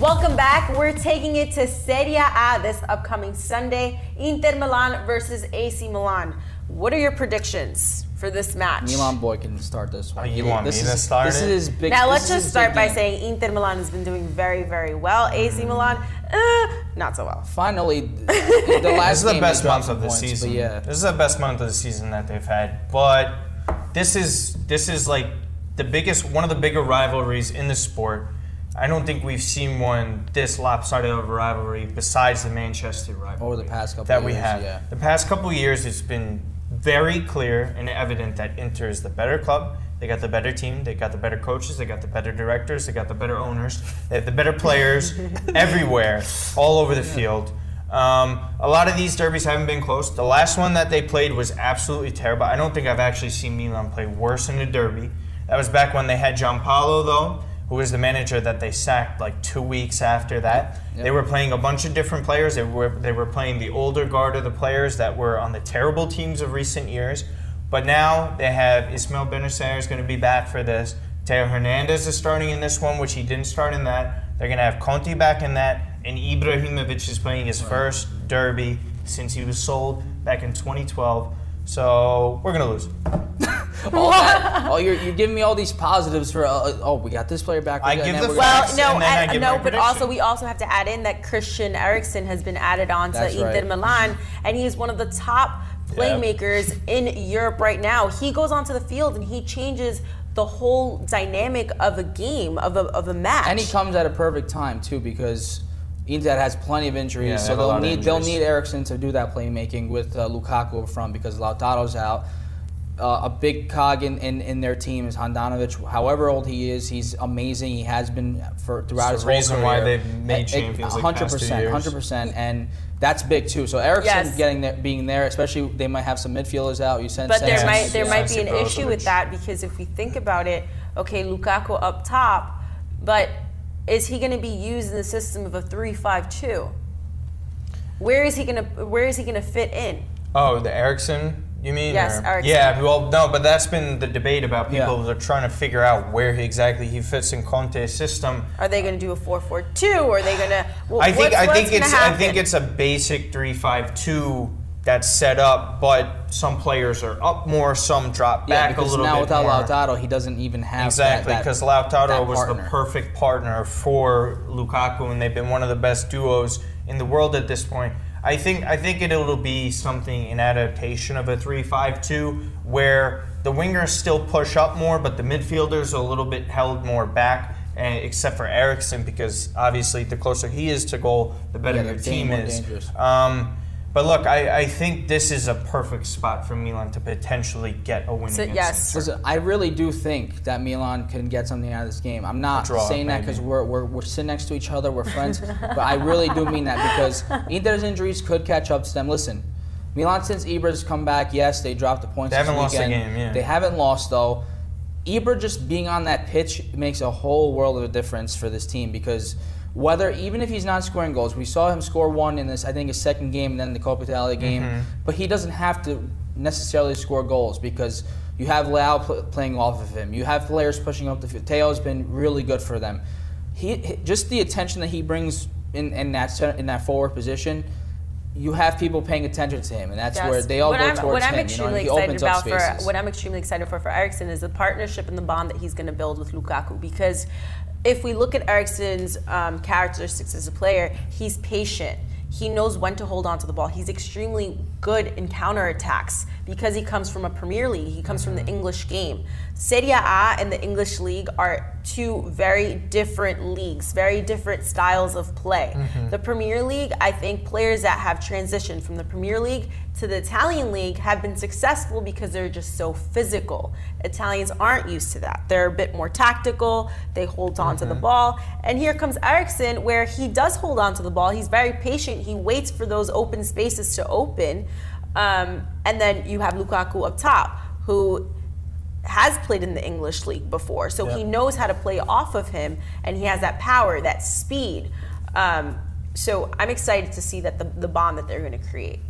Welcome back. We're taking it to Serie A this upcoming Sunday. Inter Milan versus AC Milan. What are your predictions for this match? Milan boy can start this one. Oh, you want this me is, to start This it? is big. now let's just start by game. saying Inter Milan has been doing very, very well. AC Milan, uh, not so well. Finally, the last this is the game best month of the points, season. yeah. This is the best month of the season that they've had. But this is this is like the biggest one of the bigger rivalries in the sport. I don't think we've seen one this lopsided of a rivalry besides the Manchester rivalry Over the past couple that we years, have. yeah. The past couple years, it's been very clear and evident that Inter is the better club. They got the better team. They got the better coaches. They got the better directors. They got the better owners. They have the better players everywhere, all over the field. Um, a lot of these derbies haven't been close. The last one that they played was absolutely terrible. I don't think I've actually seen Milan play worse in a derby. That was back when they had Giampaolo, though, who was the manager that they sacked like two weeks after that. They were playing a bunch of different players. They were they were playing the older guard of the players that were on the terrible teams of recent years. But now they have Ismail Bennacer is going to be back for this. Teo Hernandez is starting in this one, which he didn't start in that. They're going to have Conti back in that, and Ibrahimovic is playing his first derby since he was sold back in 2012. So we're going to lose. All that, oh, you're, you're giving me all these positives for. Uh, oh, we got this player back. we I give now the we're Well, no, and then I and- give no, my but prediction. also we also have to add in that Christian Eriksen has been added on to That's Inter right. Milan, and he is one of the top playmakers in Europe right now. He goes onto the field and he changes the whole dynamic of a game of a of a match. And he comes at a perfect time too because Inter has plenty of injuries, Yeah, they so have a they'll lot of need they'll injuries. need Eriksen to do that playmaking with uh, Lukaku up front because Lautaro's out. Uh, a big cog in, in, in their team is Handanovic. However old he is, he's amazing. He has been for throughout It's his the whole reason career. why they've made champions, like, 100%, 100%, and that's big too. So Eriksen Yes. getting there, being there, especially they might have some midfielders out. You sent But there Sanchez. might there might be an Sanchez issue with that because if we think about it, okay, Lukaku up top, but is he going to be used in the system of a three-five-two? Where is he going to Where is he going to fit in? Oh, the Eriksen, you mean? Yes, Or- Eriksen. Yeah, well, no, but that's been the debate about people Yeah. that are trying to figure out where he exactly he fits in Conte's system. Are they going to do a four-four-two? Or are they going to? Well, I think what's, I think gonna it's I happen? think it's a basic three-five-two that's set up, but some players are up more, some drop yeah, back a because little now bit without more. Lautaro, he doesn't even have Exactly, that- that- because Lautaro that was the perfect partner for Lukaku, and they've been one of the best duos in the world at this point. I think I think it'll be something in adaptation of a 3-5-2 where the wingers still push up more, but the midfielders are a little bit held more back. And except for Eriksen, because obviously the closer he is to goal, the better Yeah, your team is. Um, but look, I, I think this is a perfect spot for Milan to potentially get a win So, against yes. Listen, I really do think that Milan can get something out of this game. I'm not draw, saying that because we're, we're, we're sitting next to each other, we're friends, but I really do mean that because Inter's injuries could catch up to them. Listen, Milan since Ibra's come back, yes, they dropped the points. They haven't lost a game, yeah. They haven't lost though. Ibra just being on that pitch makes a whole world of a difference for this team because Whether even if he's not scoring goals, we saw him score one in this, I think, his second game, and then the Coppa Italia game. Mhm. But he doesn't have to necessarily score goals because you have Leao pl- playing off of him. You have players pushing up the field. Teo's been really good for them. He he- just the attention that he brings in, in that in that forward position. You have people paying attention to him, and that's Yes. where they all what go I'm, towards what I'm him. you know, extremely and he excited opens up about spaces. for what I'm extremely excited for for Eriksen is the partnership and the bond that he's going to build with Lukaku. Because if we look at Eriksen's um, characteristics as a player, he's patient. He knows when to hold on to the ball. He's extremely good in counterattacks because he comes from a Premier League. He comes from the English game. Serie A and the English League are two very different leagues, very different styles of play. Mhm. The Premier League, I think players that have transitioned from the Premier League to the Italian league have been successful because they're just so physical. Italians aren't used to that. They're a bit more tactical, they hold on to the Mhm. ball. And here comes Eriksen, where he does hold on to the ball. He's very patient, he waits for those open spaces to open. Um, and then you have Lukaku up top, who has played in the English league before, so he knows how to play off of him, and he has that power, that speed. Um, so I'm excited to see that the, the bond that they're going to create.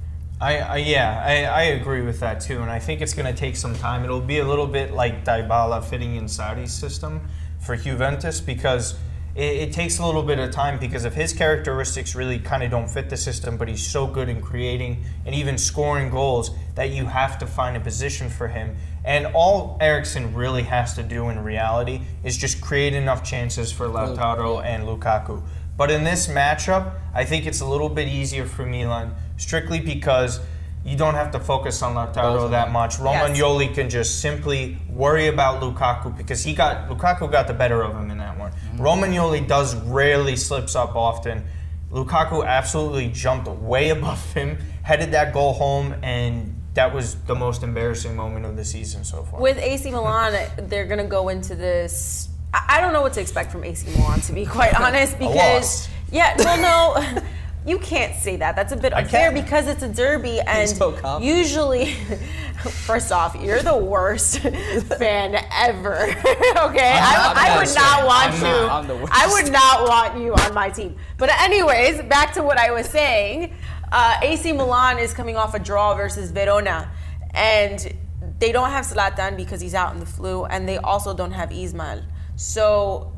I, I yeah, I, I agree with that too, and I think it's going to take some time. It'll be a little bit like Dybala fitting in Sarri's system for Juventus because it, it takes a little bit of time because of his characteristics really kind of don't fit the system, but he's so good in creating and even scoring goals that you have to find a position for him. And all Eriksen really has to do in reality is just create enough chances for Lautaro and Lukaku. But in this matchup, I think it's a little bit easier for Milan, strictly because you don't have to focus on Lautaro that much. Yes. Romagnoli can just simply worry about Lukaku because he got Lukaku got the better of him in that one. Romagnoli does rarely slips up often. Lukaku absolutely jumped way above him, headed that goal home, and that was the most embarrassing moment of the season so far. With AC Milan, they're going to go into this. I I don't know what to expect from AC Milan, to be quite honest, because yeah, well, no. You can't say that. That's a bit I unfair because it's a derby, and so usually, first off, you're the worst fan ever. okay, I, not would not want I'm you. not. I'm the worst. I would not want you on my team. But anyways, back to what I was saying. Uh, AC Milan is coming off a draw versus Verona, and they don't have Zlatan because he's out in the flu, and they also don't have Ismail. So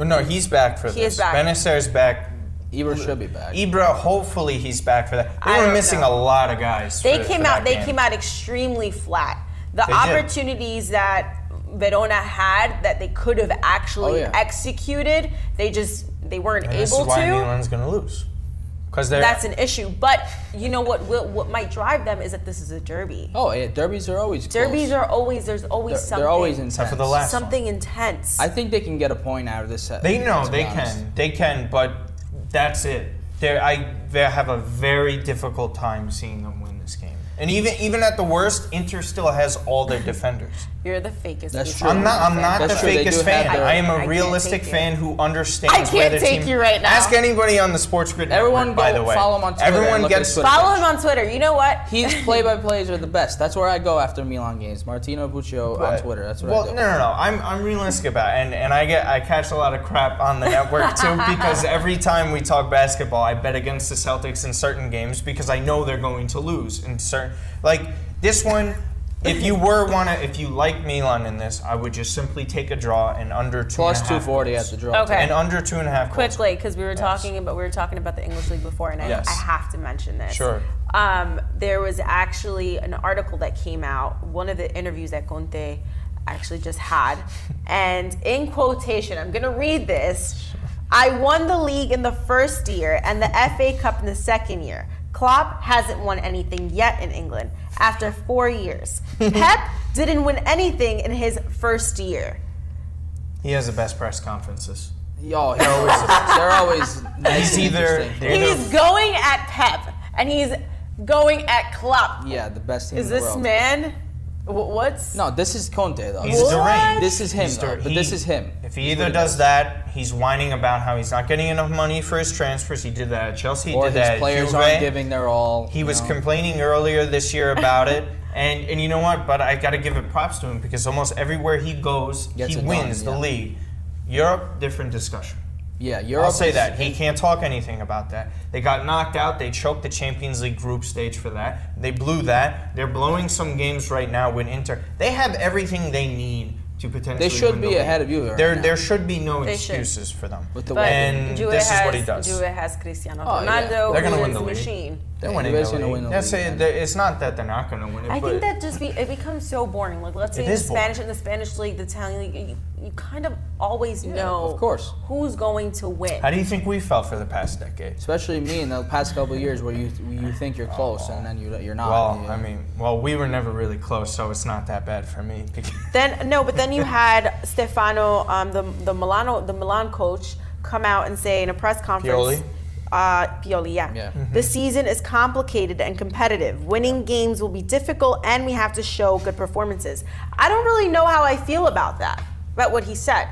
Oh, no, he's back for He this. is back. Bennacer's back. Ibra should be back. Ibra, hopefully he's back for that. They I were missing know. a lot of guys. they for- came for out. that They game. came out extremely flat. The They did. opportunities that Verona had that they could have actually Oh, yeah. executed, they just they weren't And this able is why to. Milan's going to lose. Because That's an issue. But you know what? Will, what might drive them is that this is a derby. Oh, yeah, derbies are always close. Derbies are always there's always They're- something. they're always intense. Except for the last one. something intense. I think they can get a point out of this. set, They know they honest. can. They can, but that's it. They I they have a very difficult time seeing them win this game. And even even at the worst, Inter still has all their defenders. You're the fakest. That's true. I'm not. I'm not That's the true, fakest fan. their- I am I a can't realistic take it. fan who understands I can't their take team. you right now. Ask anybody on the Sports Grid Everyone network. By the way, follow him on Twitter everyone look at his gets. Twitter Follow page. him on Twitter. You know what? His play-by-plays are the best. That's where I go after Milan games. Martino Buccio on Twitter. That's where well, I go. no, no, no. I'm, I'm realistic about it, and and I get I catch a lot of crap on the network too because every time we talk basketball, I bet against the Celtics in certain games because I know they're going to lose in certain like this one. If you were wanna, if you like Milan in this, I would just simply take a draw and under two Plus and a half 240 goals. at the draw. Okay. and under two and a half. goals. Quickly, because we were talking about we were talking about the English league before, and I, Yes. I have to mention this. Sure. Um, there was actually an article that came out, one of the interviews that Conte actually just had, and in quotation, I'm gonna read this. I won the league in the first year and the FA Cup in the second year. Klopp hasn't won anything yet in England after four years. Pep didn't win anything in his first year. He has the best press conferences. Yo, they're always, they're always nice He's and either- they're He's going at Pep and he's going at Klopp. Yeah, the best team Is in the this world. man? Wh- What's No, this is Conte though. He's deranged. This is him though. But he- this is him. If he He's either does does. that, he's whining about how he's not getting enough money for his transfers. He did that at Chelsea. He or did his that players Juve. aren't giving their all. He was know. complaining earlier this year about it. And, and you know what? But I got to give it props to him because almost everywhere he goes, Gets he wins done, the yeah. league. Europe, different discussion. Yeah, Europe. I'll say that. He can't talk anything about that. They got knocked out. They choked the Champions League group stage for that. They blew that. They're blowing some games right now with Inter. They have everything they need to potentially. They should be the ahead of you right There, now. there should be no They should. excuses for them. With the But and Juve this has, is what he does. Juve has Cristiano Oh, yeah. Ronaldo, They're gonna win the league. machine. They're Yeah, winning Juve's the gonna win the That's league, it. man. They- It's not that they're not going to win it. I but think that just be it becomes so boring. Like let's say the is boring. Spanish in the Spanish league, the Italian league, you, you kind of always know of course. who's going to win. How do you think we felt for the past decade? Especially me in the past couple of years where you you think you're close and then you you're not. Well, Yeah. I mean, well, we were never really close, so it's not that bad for me. Then no, but then you had Stefano, um, the the Milano the Milan coach, come out and say in a press conference. Pioli? Uh, Pioli, yeah. Yeah. The season is complicated and competitive. Winning games will be difficult, and we have to show good performances. I don't really know how I feel about that, about what he said.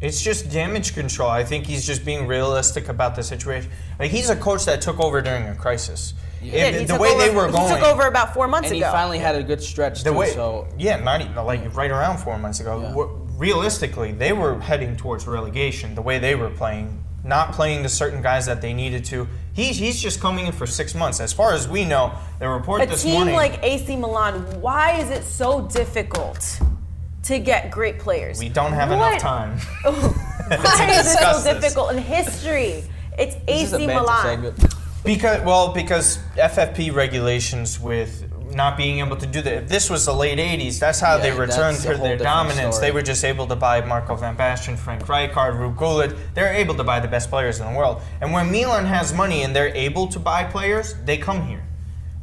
It's just damage control. I think he's just being realistic about the situation. Like he's a coach that took over during a crisis. He If- He the way over, they were going, He took over about four months ago. and he finally had a good stretch the too. way, so yeah, not even like right around four months ago. Wh- Realistically, they were heading towards relegation. The way they were playing, not playing the certain guys that they needed to. He's he's just coming in for six months. As far as we know, the report a this team morning. like AC Milan, why is it so difficult to get great players? we don't have What- enough time. Why is it so this. difficult in history? It's this AC Milan. Because well, because FFP regulations with not being able to do that. If this was the late '80s, that's how they returned that's to their dominance. story. They were just able to buy Marco Van Basten, Frank Rijkaard, Ruud Gullit. They're able to buy the best players in the world. And when Milan has money and they're able to buy players, they come here.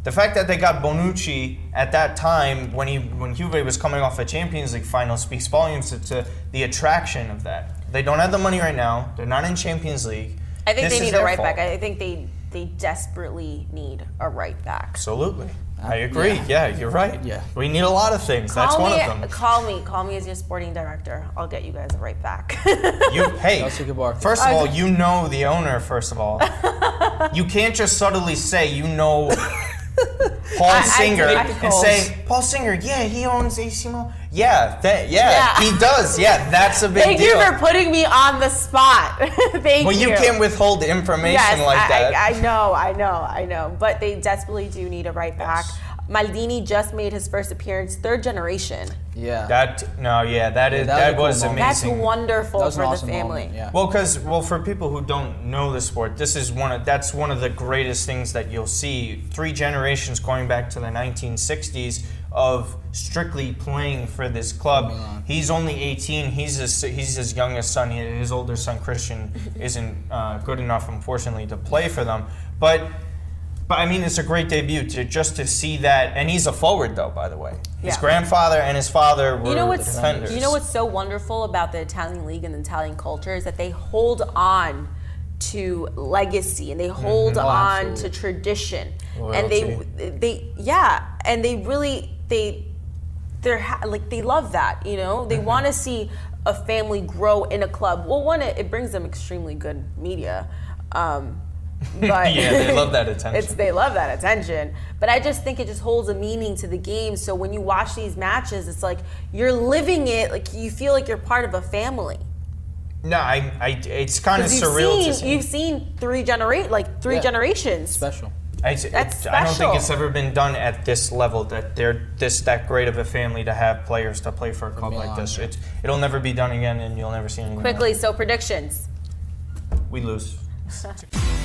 The fact that they got Bonucci at that time when he when Juve was coming off a Champions League final speaks volumes to, to the attraction of that. They don't have the money right now. They're not in Champions League. I think This they need a right fault. back. I think they they desperately need a right back. Absolutely. I agree. Yeah. you're right. Yeah. We need a lot of things. That's call one of them. Call me. Call me as your sporting director. I'll get you guys right back. You hey, Chelsea first of all, you know the owner, first of all. you can't just subtly say you know Paul I- I Singer do. I and say, Paul Singer, yeah, he owns AC Milan. Yeah, that, yeah, Yeah. he does. Yeah, that's a big Thank deal. you for putting me on the spot. Thank well, you you. can't withhold information yes, like I, that. I, I know, I know, I know. But they desperately do need a right back. Maldini just made his first appearance, third generation. yeah. that no, yeah, that is that that, was a was cool moment. That's wonderful That was for an the family. moment, yeah. Well, because well, for people who don't know the sport, this is one of that's one of the greatest things that you'll see. Three generations going back to the 1960s of strictly playing for this club. He's only 18. He's his, he's his youngest son. He- His older son Christian isn't uh, good enough, unfortunately, to play for them. But but I mean, it's a great debut to just to see that. And he's a forward, though, by the way. His Yeah. grandfather and his father were You know the what's defenders. you know what's so wonderful about the Italian league and the Italian culture is that they hold on to legacy and they hold Oh, on absolutely. to tradition and they they yeah and they really they they're ha- like they love that you know Mm-hmm. they want to see a family grow in a club well one it, it brings them extremely good media um, but Yeah, they love that attention. it's they love that attention but i just think it just holds a meaning to the game so when you watch these matches it's like you're living it like you feel like you're part of a family No, I, I it's kind of you've surreal seen, to see. you've seen three generate like three Yeah. generations Special. I, That's I don't think it's ever been done at this level that they're this that great of a family to have players to play for a club like this. It's, it'll never be done again, and you'll never see anything. quickly so predictions we lose.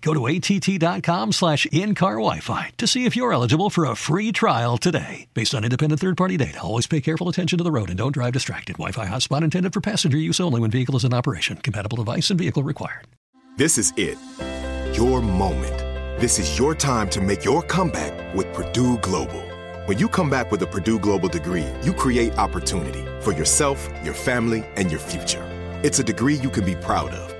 Go to att.com slash in-car Wi-Fi to see if you're eligible for a free trial today. Based on independent third-party data, always pay careful attention to the road and don't drive distracted. Wi-Fi hotspot intended for passenger use only when vehicle is in operation. Compatible device and vehicle required. This is it. Your moment. This is your time to make your comeback with Purdue Global. When you come back with a Purdue Global degree, you create opportunity for yourself, your family, and your future. It's a degree you can be proud of,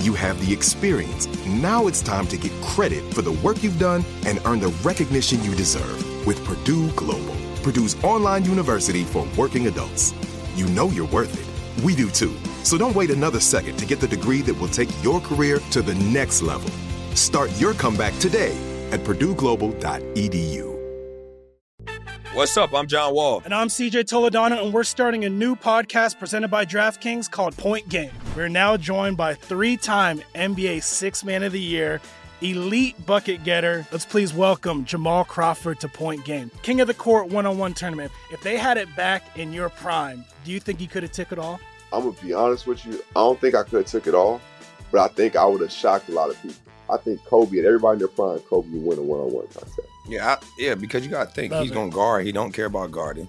you have the experience. Now it's time to get credit for the work you've done and earn the recognition you deserve with Purdue Global, Purdue's online university for working adults. You know you're worth it. We do too. So don't wait another second to get the degree that will take your career to the next level. Start your comeback today at purdueglobal.edu. What's up? I'm John Wall. And I'm CJ Toledano, and we're starting a new podcast presented by DraftKings called Point Game. We're now joined by three time NBA Six Man of the Year, elite bucket getter. Let's please welcome Jamal Crawford to Point Game. King of the Court one on one tournament. If they had it back in your prime, do you think you could have took it all? I'm gonna be honest with you. I don't think I could have took it all, but I think I would have shocked a lot of people. I think Kobe and everybody in their prime, Kobe would win a one-on-one contest. Yeah, I, yeah, because you got to think Love he's going to guard. He don't care about guarding.